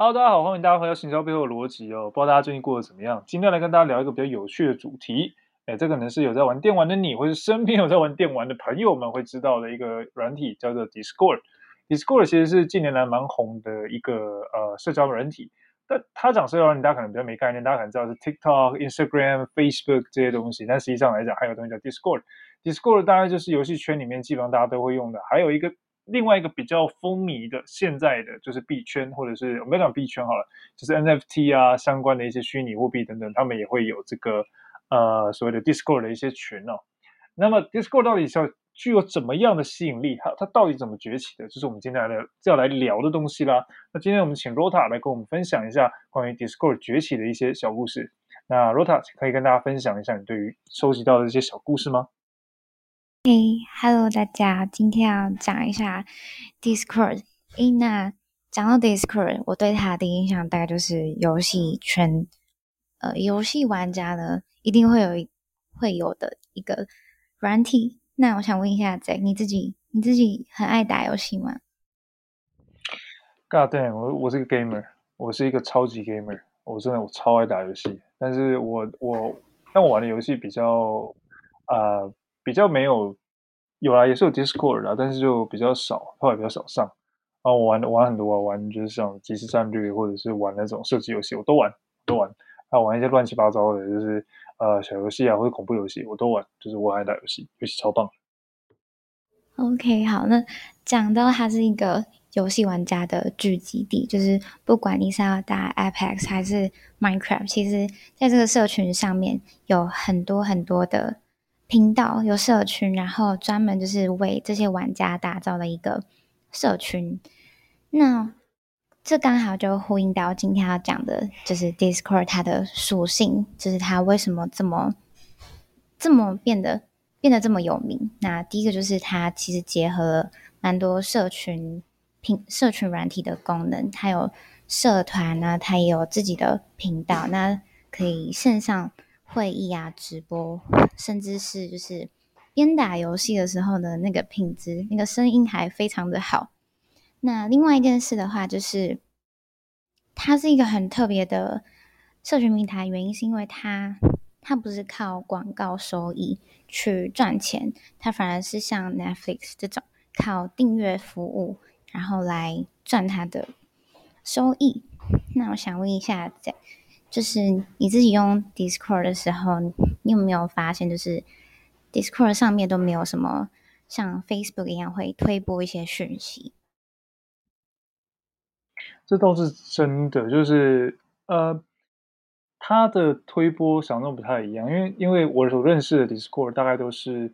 Hello，大家好，欢迎大家回到行销背后的逻辑哦。不知道大家最近过得怎么样？今天来跟大家聊一个比较有趣的主题。哎，这可能是有在玩电玩的你，或是身边有在玩电玩的朋友们会知道的一个软体，叫做 Discord。Discord 其实是近年来蛮红的一个呃社交软体。但它讲社交软体，大家可能比较没概念，大家可能知道是 TikTok、Instagram、Facebook 这些东西。但实际上来讲，还有东西叫 Discord。Discord 大概就是游戏圈里面基本上大家都会用的，还有一个。另外一个比较风靡的，现在的就是币圈，或者是我们讲币圈好了，就是 NFT 啊相关的一些虚拟货币等等，他们也会有这个呃所谓的 Discord 的一些群哦。那么 Discord 到底是要具有怎么样的吸引力？它它到底怎么崛起的？就是我们今天来的要来聊的东西啦。那今天我们请 Rota 来跟我们分享一下关于 Discord 崛起的一些小故事。那 Rota 可以跟大家分享一下你对于收集到的这些小故事吗？嘿、，hello 大家，今天要讲一下 Discord。诶，那讲到 Discord，我对它的印象大概就是游戏圈，呃，游戏玩家呢一定会有一会有的一个软体。那我想问一下 j 你自己你自己很爱打游戏吗？God damn，我我是个 gamer，我是一个超级 gamer，我真的我超爱打游戏，但是我我但我玩的游戏比较呃。比较没有，有啦，也是有 Discord 啦，但是就比较少，后来比较少上。然后我玩玩很多啊，玩就是像即时战略，或者是玩那种射击游戏，我都玩，都玩。还玩一些乱七八糟的，就是呃小游戏啊，或者恐怖游戏，我都玩。就是我爱打游戏，游戏超棒。OK，好，那讲到它是一个游戏玩家的聚集地，就是不管你是要打 Apex 还是 Minecraft，其实在这个社群上面有很多很多的。频道有社群，然后专门就是为这些玩家打造的一个社群。那这刚好就呼应到今天要讲的，就是 Discord 它的属性，就是它为什么这么这么变得变得这么有名。那第一个就是它其实结合了蛮多社群平社群软体的功能，它有社团呢，它也有自己的频道，那可以线上。会议啊，直播，甚至是就是边打游戏的时候的那个品质，那个声音还非常的好。那另外一件事的话，就是它是一个很特别的社群平台，原因是因为它它不是靠广告收益去赚钱，它反而是像 Netflix 这种靠订阅服务，然后来赚它的收益。那我想问一下，在就是你自己用 Discord 的时候，你有没有发现，就是 Discord 上面都没有什么像 Facebook 一样会推播一些讯息？这倒是真的，就是呃，它的推播想像不太一样，因为因为我所认识的 Discord 大概都是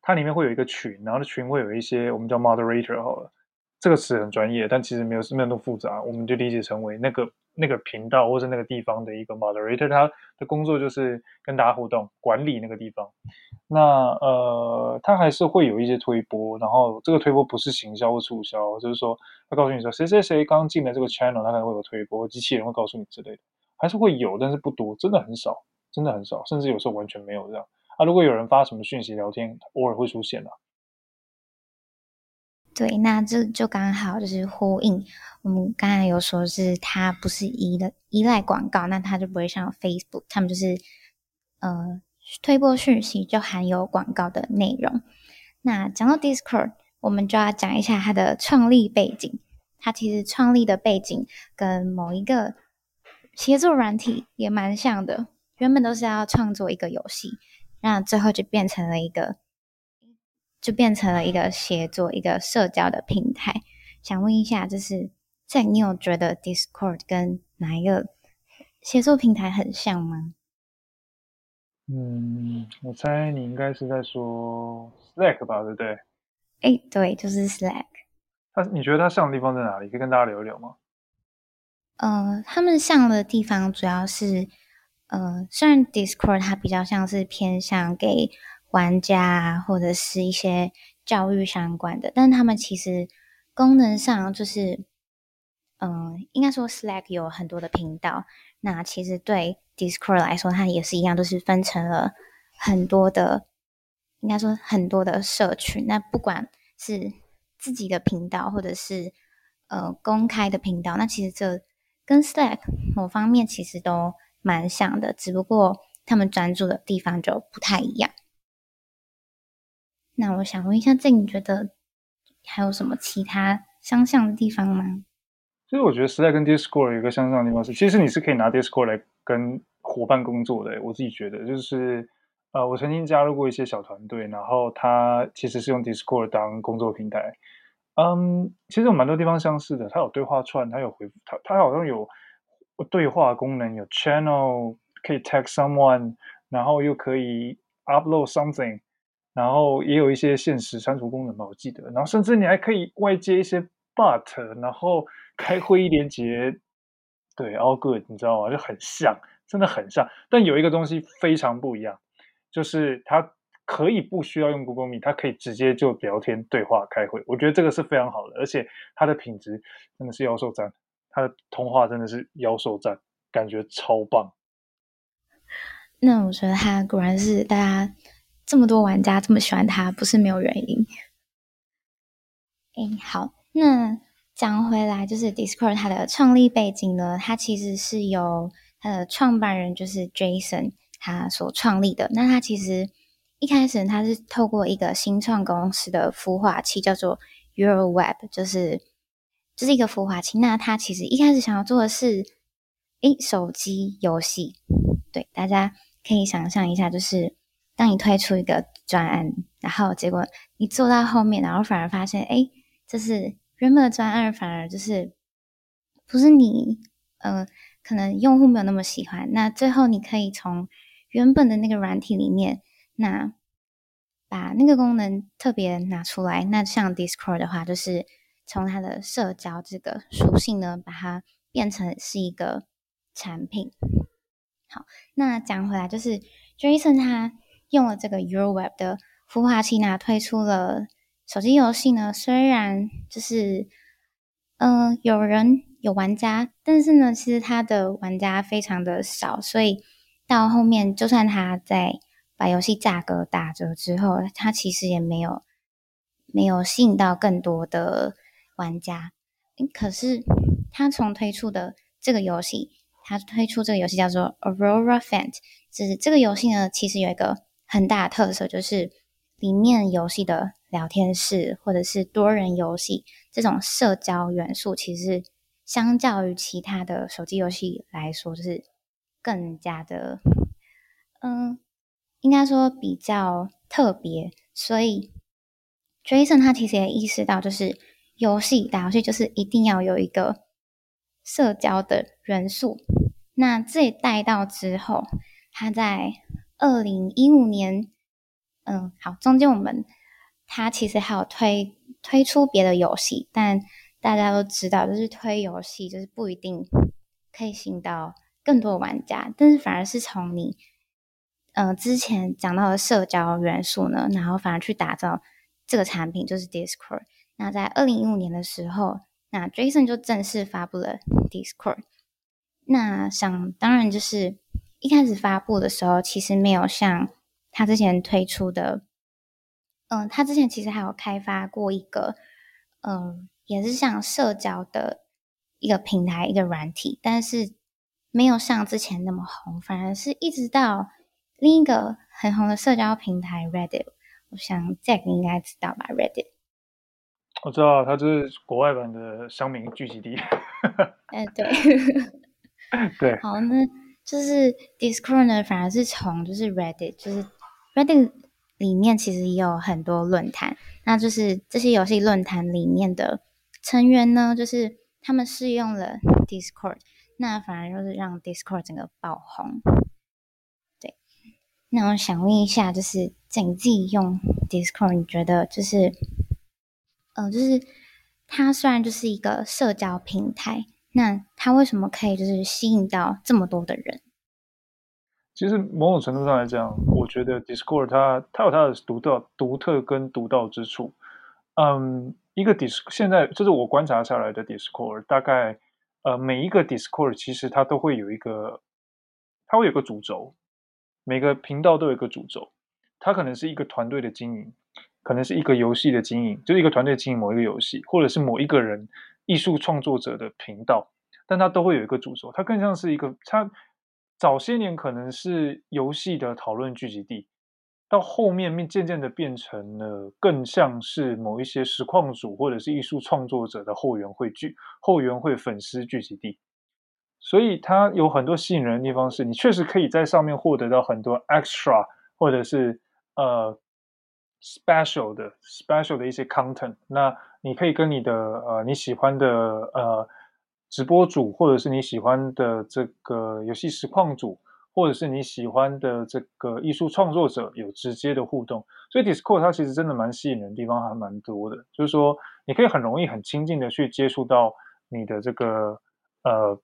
它里面会有一个群，然后的群会有一些我们叫 Moderator 好了，这个词很专业，但其实没有没有那么复杂，我们就理解成为那个。那个频道或是那个地方的一个 moderator，他的工作就是跟大家互动，管理那个地方。那呃，他还是会有一些推播，然后这个推播不是行销或促销，就是说他告诉你说谁谁谁刚进了这个 channel，他可能会有推播，机器人会告诉你之类的，还是会有，但是不多，真的很少，真的很少，甚至有时候完全没有这样。啊，如果有人发什么讯息聊天，偶尔会出现的。对，那这就刚好就是呼应我们刚才有说是它不是依的依赖广告，那它就不会像 Facebook，他们就是呃推播讯息就含有广告的内容。那讲到 Discord，我们就要讲一下它的创立背景。它其实创立的背景跟某一个协作软体也蛮像的，原本都是要创作一个游戏，那最后就变成了一个。就变成了一个协作、一个社交的平台。想问一下，就是在你有觉得 Discord 跟哪一个协作平台很像吗？嗯，我猜你应该是在说 Slack 吧，对不对？哎，对，就是 Slack。它，你觉得它像的地方在哪里？可以跟大家聊一聊吗？呃，他们像的地方主要是，呃，虽然 Discord 它比较像是偏向给。玩家啊，或者是一些教育相关的，但他们其实功能上就是，嗯、应该说 Slack 有很多的频道，那其实对 Discord 来说，它也是一样，都是分成了很多的，应该说很多的社群。那不管是自己的频道，或者是呃公开的频道，那其实这跟 Slack 某方面其实都蛮像的，只不过他们专注的地方就不太一样。那我想问一下，这你觉得还有什么其他相像的地方吗？其实我觉得 Slack 跟 Discord 有一个相像的地方是，其实你是可以拿 Discord 来跟伙伴工作的。我自己觉得，就是呃，我曾经加入过一些小团队，然后他其实是用 Discord 当工作平台。嗯，其实有蛮多地方相似的，它有对话串，它有回复，它它好像有对话功能，有 channel 可以 tag someone，然后又可以 upload something，然后也有一些限时删除功能吧，我记得，然后甚至你还可以外接一些 bot，然后。开会议连接，对，all good，你知道吗？就很像，真的很像。但有一个东西非常不一样，就是它可以不需要用 Google Meet，它可以直接就聊天对话开会。我觉得这个是非常好的，而且它的品质真的是妖兽赞，它的通话真的是妖兽赞，感觉超棒。那我觉得它果然是大家这么多玩家这么喜欢它，不是没有原因。哎，好，那。讲回来，就是 Discord 它的创立背景呢，它其实是由它的创办人就是 Jason 他所创立的。那他其实一开始他是透过一个新创公司的孵化器，叫做 EuroWeb，就是就是一个孵化器。那他其实一开始想要做的是，诶，手机游戏。对，大家可以想象一下，就是当你推出一个专案，然后结果你做到后面，然后反而发现，诶，这是。原本的专案反而就是不是你，呃，可能用户没有那么喜欢。那最后你可以从原本的那个软体里面，那把那个功能特别拿出来。那像 Discord 的话，就是从它的社交这个属性呢，把它变成是一个产品。好，那讲回来，就是 Jason 他用了这个 Eurweb 的孵化器，呢推出了。手机游戏呢，虽然就是，嗯、呃，有人有玩家，但是呢，其实他的玩家非常的少，所以到后面，就算他在把游戏价格打折之后，他其实也没有没有吸引到更多的玩家。可是他从推出的这个游戏，他推出这个游戏叫做 Aurora Fant，就是这个游戏呢，其实有一个很大的特色，就是里面游戏的。聊天室或者是多人游戏这种社交元素，其实相较于其他的手机游戏来说，就是更加的，嗯，应该说比较特别。所以，Jason 他其实也意识到，就是游戏打游戏就是一定要有一个社交的元素。那这带到之后，他在二零一五年，嗯，好，中间我们。他其实还有推推出别的游戏，但大家都知道，就是推游戏就是不一定可以吸引到更多玩家，但是反而是从你呃之前讲到的社交元素呢，然后反而去打造这个产品，就是 Discord。那在二零一五年的时候，那 Jason 就正式发布了 Discord。那想当然就是一开始发布的时候，其实没有像他之前推出的。嗯，他之前其实还有开发过一个，嗯，也是像社交的一个平台，一个软体，但是没有像之前那么红，反而是一直到另一个很红的社交平台 Reddit，我想 Jack 应该知道吧？Reddit，我知道，它就是国外版的乡民聚集地。哎、嗯，对，对，好，那就是 Discord 呢，反而是从就是 Reddit，就是 Reddit。里面其实也有很多论坛，那就是这些游戏论坛里面的成员呢，就是他们试用了 Discord，那反而就是让 Discord 整个爆红。对，那我想问一下，就是你自己用 Discord，你觉得就是，呃，就是它虽然就是一个社交平台，那它为什么可以就是吸引到这么多的人？其实某种程度上来讲，我觉得 Discord 它它有它的独特、独特跟独到之处。嗯，一个 Disc，现在就是我观察下来的 Discord，大概呃每一个 Discord 其实它都会有一个，它会有个主轴，每个频道都有一个主轴。它可能是一个团队的经营，可能是一个游戏的经营，就是一个团队经营某一个游戏，或者是某一个人艺术创作者的频道。但它都会有一个主轴，它更像是一个，它早些年可能是游戏的讨论聚集地，到后面面渐渐的变成了更像是某一些实况组或者是艺术创作者的后援会聚后援会粉丝聚集地，所以它有很多吸引人的地方，是你确实可以在上面获得到很多 extra 或者是呃 special 的 special 的一些 content，那你可以跟你的呃你喜欢的呃。直播主，或者是你喜欢的这个游戏实况主，或者是你喜欢的这个艺术创作者有直接的互动，所以 Discord 它其实真的蛮吸引人的地方还蛮多的，就是说你可以很容易很亲近的去接触到你的这个呃，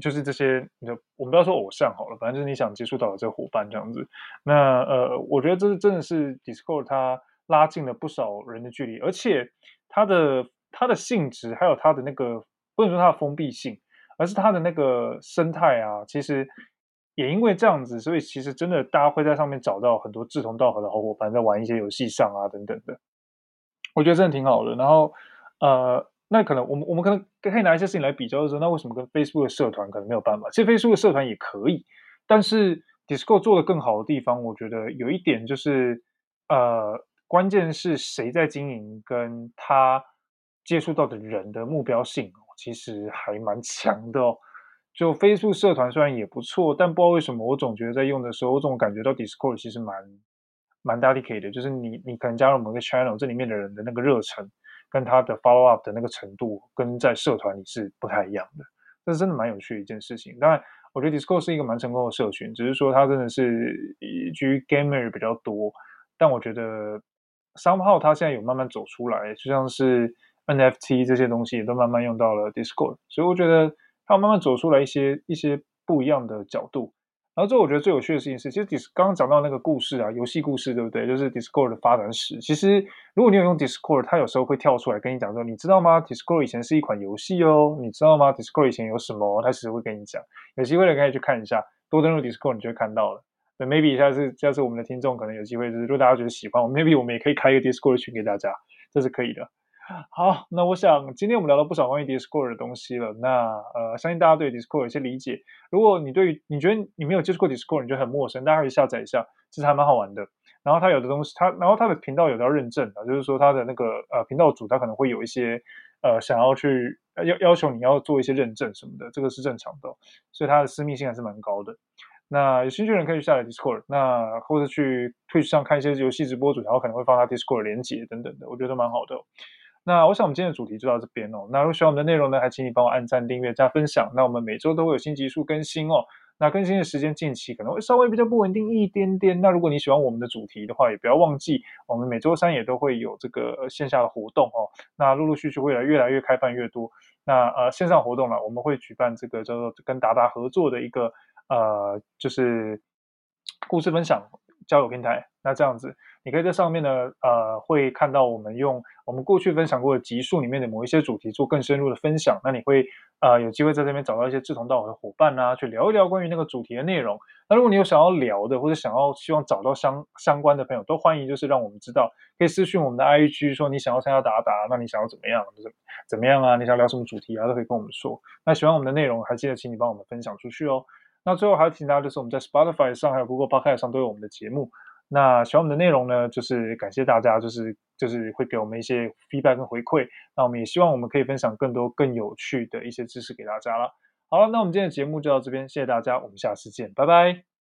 就是这些你的我们不要说偶像好了，反正就是你想接触到的这个伙伴这样子。那呃，我觉得这是真的是 Discord 它拉近了不少人的距离，而且它的它的性质还有它的那个。不能说它的封闭性，而是它的那个生态啊，其实也因为这样子，所以其实真的大家会在上面找到很多志同道合的好伙伴，在玩一些游戏上啊等等的，我觉得真的挺好的。然后呃，那可能我们我们可能可以拿一些事情来比较的时候，那为什么跟 Facebook 的社团可能没有办法？其实 Facebook 的社团也可以，但是 Discord 做的更好的地方，我觉得有一点就是呃，关键是谁在经营，跟他接触到的人的目标性。其实还蛮强的哦。就 Facebook 社团虽然也不错，但不知道为什么，我总觉得在用的时候，我总感觉到 Discord 其实蛮蛮 dedicated，就是你你可能加入某个 channel，这里面的人的那个热忱，跟他的 follow up 的那个程度，跟在社团里是不太一样的。这是真的蛮有趣的一件事情。当然，我觉得 Discord 是一个蛮成功的社群，只是说它真的是以 gamer 比较多。但我觉得 somehow 它现在有慢慢走出来，就像是。NFT 这些东西也都慢慢用到了 Discord，所以我觉得它慢慢走出来一些一些不一样的角度。然后最后我觉得最有趣的事情是，其实 Dis 刚刚讲到那个故事啊，游戏故事对不对？就是 Discord 的发展史。其实如果你有用 Discord，它有时候会跳出来跟你讲说，你知道吗？Discord 以前是一款游戏哦，你知道吗？Discord 以前有什么？它其实会跟你讲。有机会的可以去看一下，多登录 Discord 你就会看到了。那，maybe 下次下次我们的听众可能有机会，就是如果大家觉得喜欢，我 maybe 我们也可以开一个 Discord 群给大家，这是可以的。好，那我想今天我们聊了不少关于 Discord 的东西了。那呃，相信大家对 Discord 有些理解。如果你对于你觉得你没有接触过 Discord，你觉得很陌生，大家可以下载一下，其实还蛮好玩的。然后它有的东西，它然后它的频道有的要认证的，就是说它的那个呃频道主他可能会有一些呃想要去要要求你要做一些认证什么的，这个是正常的，所以它的私密性还是蛮高的。那有兴趣的人可以去下载 Discord，那或者去 Twitch 上看一些游戏直播主，然后可能会放他 Discord 连接等等的，我觉得蛮好的。那我想我们今天的主题就到这边哦。那如果喜欢我们的内容呢，还请你帮我按赞、订阅、加分享。那我们每周都会有新集数更新哦。那更新的时间近期可能会稍微比较不稳定一点点。那如果你喜欢我们的主题的话，也不要忘记我们每周三也都会有这个线下的活动哦。那陆陆续续会来越来越开放越多。那呃线上活动呢，我们会举办这个叫做跟达达合作的一个呃就是故事分享交友平台。那这样子。你可以在上面呢，呃，会看到我们用我们过去分享过的集数里面的某一些主题做更深入的分享。那你会呃有机会在这边找到一些志同道合的伙伴啊，去聊一聊关于那个主题的内容。那如果你有想要聊的，或者想要希望找到相相关的朋友，都欢迎就是让我们知道，可以私信我们的 IG 说你想要参加达达，那你想要怎么样，怎怎么样啊？你想聊什么主题啊？都可以跟我们说。那喜欢我们的内容，还记得请你帮我们分享出去哦。那最后还要提醒大家，就是我们在 Spotify 上还有 Google Podcast 上都有我们的节目。那喜欢我们的内容呢，就是感谢大家，就是就是会给我们一些 feedback 跟回馈。那我们也希望我们可以分享更多更有趣的一些知识给大家了。好了，那我们今天的节目就到这边，谢谢大家，我们下次见，拜拜。